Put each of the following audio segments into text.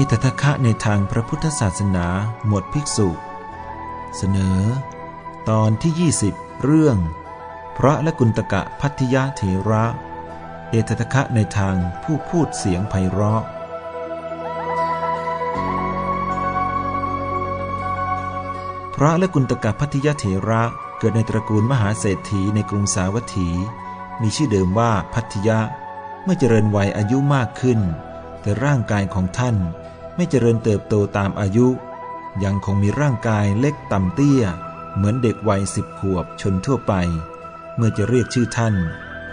เอตทะคะในทางพระพุทธศาสนาหมวดภิกษุ เสนอ ตอนที่ 20 เรื่อง พระและกุณตกะพัทยาเถระ เอตทะคะในทางผู้พูดเสียงไพเราะ พระและกุณตกะพัทยาเถระเกิดในตระกูลมหาเศรษฐีในกรุงสาวัตถี มีชื่อเดิมว่าพัทยะ เมื่อเจริญวัยอายุมากขึ้นแต่ร่างกายของท่าน ไม่เจริญเติบโตตามอายุ ยังคงมีร่างกายเล็กต่ำเตี้ย เหมือนเด็กวัยสิบขวบชนทั่วไป เมื่อจะเรียกชื่อท่าน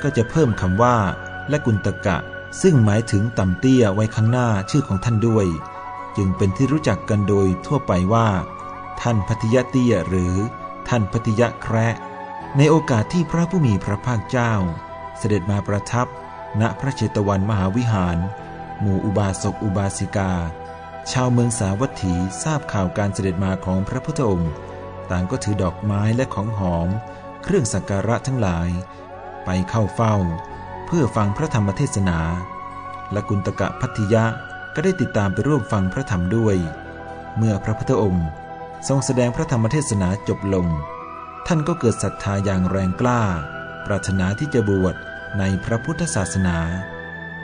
ก็จะเพิ่มคำว่า และกุณตกะ ซึ่งหมายถึงต่ำเตี้ยไว้ข้างหน้าชื่อของท่านด้วย จึงเป็นที่รู้จักกันโดยทั่วไปว่า ท่านพัทยเตี้ยหรือท่านพัทยแคระในโอกาสที่พระผู้มีพระภาคเจ้า เสด็จมาประทับ ณพระเชตวันมหาวิหาร หมู่อุบาสกอุบาสิกา ชาวเมืองสาวัตถีทราบข่าวการเสด็จมาของพระพุทธองค์ ต่างก็ถือดอกไม้และของหอม เครื่องสักการะทั้งหลาย ไปเข้าเฝ้า เพื่อฟังพระธรรมเทศนาและกุณตกะพัทยะก็ได้ติดตามไปร่วมฟังพระธรรมด้วย เมื่อพระพุทธองค์ทรงแสดงพระธรรมเทศนาจบลง ท่านก็เกิดศรัทธาอย่างแรงกล้า ปรารถนาที่จะบวชในพระพุทธศาสนา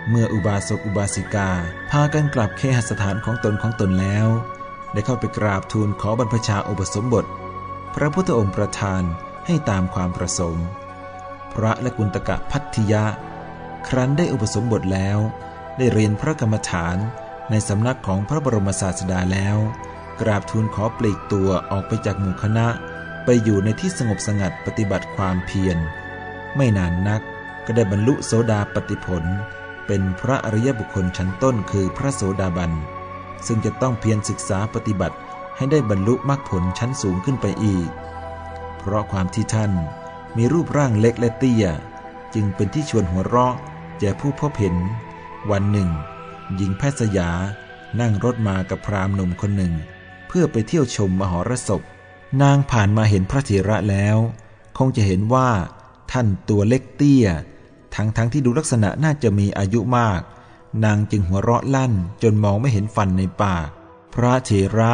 เมื่ออุบาสกอุบาสิกา พากันกลับเคหสถานของตนของตนแล้ว ได้เข้าไปกราบทูลขอบรรพชาอุปสมบท พระพุทธองค์ประทานให้ตามความประสงค์ พระและกุณตกะพัทธิยะ ครั้นได้อุปสมบทแล้ว ได้เรียนพระกรรมฐานในสำนักของพระบรมศาสดาแล้ว กราบทูลขอปลีกตัวออกไปจากหมู่คณะ ไปอยู่ในที่สงบสงัดปฏิบัติความเพียร ไม่นานนักก็ได้บรรลุโสดาปติผล เป็นพระอริยบุคคลชั้นต้นคือพระโสดาบัน ซึ่งจะต้องเพียรศึกษาปฏิบัติให้ได้บรรลุมรรคผลชั้นสูงขึ้นไปอีก เพราะความที่ท่านมีรูปร่างเล็กและเตี้ย จึงเป็นที่ชวนหัวเราะแก่ผู้พบเห็น วันหนึ่ง หญิงแพทย์สยา นั่งรถมากับพราหมณ์หนุ่มคนหนึ่ง เพื่อไปเที่ยวชมมหรสพ นางผ่านมาเห็นพระเถระแล้ว คงจะเห็นว่าท่านตัวเล็กเตี้ย ทั้งทั้งที่ดูลักษณะน่าจะมีอายุมาก นางจึงหัวเราะลั่นจนมองไม่เห็นฟันในปาก พระเถระ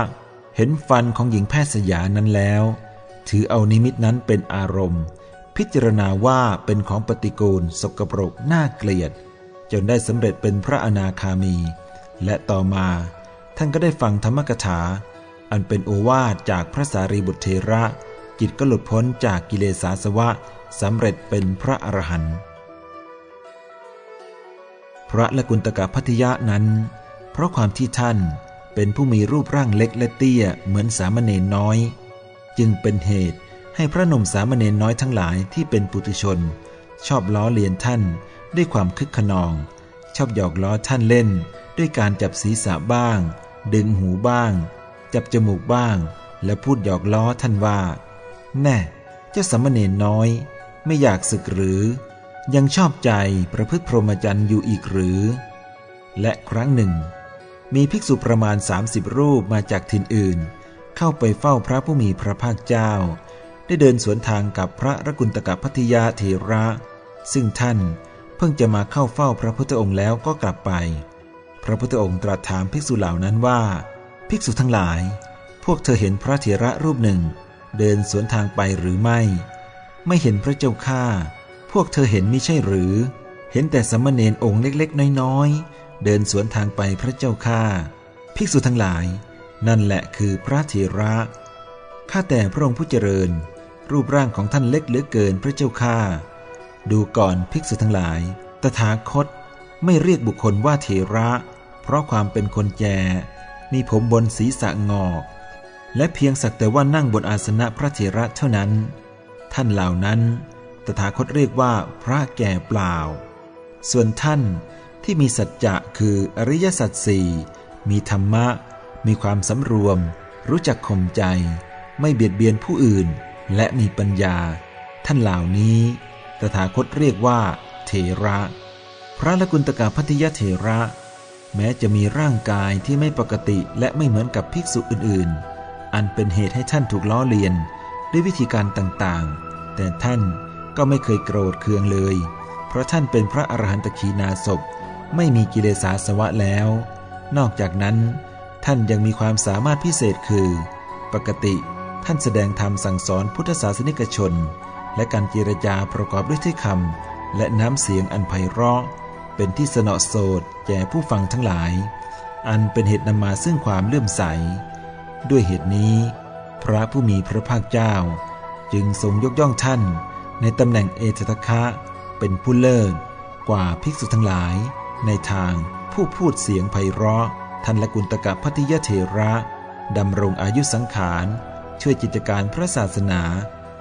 เห็นฟันของหญิงแพทย์สยานั้นแล้ว ถือเอานิมิตนั้นเป็นอารมณ์ พิจารณาว่าเป็นของปฏิกูลสกปรกน่าเกลียด จนได้สำเร็จเป็นพระอนาคามี และต่อมาท่านก็ได้ฟังธรรมกถา อันเป็นโอวาทจากพระสารีบุตรเทระ จิตก็หลุดพ้นจากกิเลสาสวะสำเร็จเป็นพระอรหันต์ พระละกุณตกะพัทยะนั้น เพราะความที่ท่านเป็นผู้มีรูปร่างเล็กและเตี้ยเหมือนสามเณรน้อย จึงเป็นเหตุให้พระหนุ่มสามเณรน้อยทั้งหลายที่เป็นปุถุชน ชอบล้อเลียนท่านด้วยความคึกขนอง ชอบหยอกล้อท่านเล่น ด้วยการจับศีรษะบ้าง ดึงหูบ้าง จับจมูกบ้าง และพูดหยอกล้อท่านว่า แน่ เจ้าสามเณรน้อย ไม่อยากศึกหรือ ยังชอบใจประพฤติพรหมจรรย์อยู่อีกหรือ และครั้งหนึ่ง มีภิกษุประมาณ 30 รูปมาจากถิ่นอื่น เข้าไปเฝ้าพระผู้มีพระภาคเจ้า ได้เดินสวนทางกับพระรกุณตกะพัทยาเถระ ซึ่งท่านเพิ่งจะมาเข้าเฝ้าพระพุทธองค์แล้วก็กลับไป พระพุทธองค์ตรัสถามภิกษุเหล่านั้นว่า ภิกษุทั้งหลาย พวกเธอเห็นพระเถระรูปหนึ่ง เดินสวนทางไปหรือไม่ ไม่เห็นพระเจ้าข้า พวกเธอเห็นไม่ใช่หรือ เห็นแต่สมณเณรองค์เล็กๆ น้อยๆ เดินสวนทางไปพระเจ้าข้าภิกษุทั้งหลาย นั่นแหละคือพระเถระข้าแต่พระองค์ผู้เจริญ รูปร่างของท่านเล็กเหลือเกินพระเจ้าข้าดูก่อนภิกษุทั้งหลาย ตถาคตไม่เรียกบุคคลว่าเถระ เพราะความเป็นคนแก่มีผมบนศีรษะงอก และเพียงสักแต่ว่านั่งบนอาสนะพระเถระเท่านั้น ท่านเหล่านั้น ตถาคตเรียกว่าพระแก่เปล่า ส่วนท่านที่มีสัจจะคืออริยสัจสี่มีธรรมะ มีความสำรวม รู้จักข่มใจ ไม่เบียดเบียนผู้อื่น และมีปัญญา ท่านเหล่านี้ตถาคตเรียกว่า เถระ พระละกุณตกาพัทยเถระ แม้จะมีร่างกายที่ไม่ปกติและไม่เหมือนกับภิกษุอื่นๆ อันเป็นเหตุให้ท่านถูกล้อเลียนด้วยวิธีการต่างๆ แต่ท่าน ก็ไม่เคยโกรธเคืองเลย เพราะท่านเป็นพระอรหันตขีนาศพไม่มีกิเลสาสวะแล้ว นอกจากนั้น ท่านยังมีความสามารถพิเศษคือ ปกติท่านแสดงธรรมสั่งสอนพุทธศาสนิกชน และการเจรจาประกอบด้วยที่คำและน้ำเสียงอันไพเราะ เป็นที่สนอโสดแก่ผู้ฟังทั้งหลาย อันเป็นเหตุนำมาซึ่งความเลื่อมใส ด้วยเหตุนี้ พระผู้มีพระภาคเจ้า จึงทรงยกย่องท่าน ในตำแหน่งเอตตะคะเป็นผู้เลิศกว่าภิกษุทั้งหลาย ในทางผู้พูดเสียงไพเราะท่านละกุลตกะพัทยเถระดำรงอายุสังขาร ช่วยจิตการพระศาสนา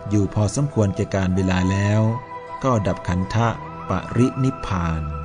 อยู่พอสมควรแก่การเวลาแล้ว ก็ดับขันธะปรินิพพาน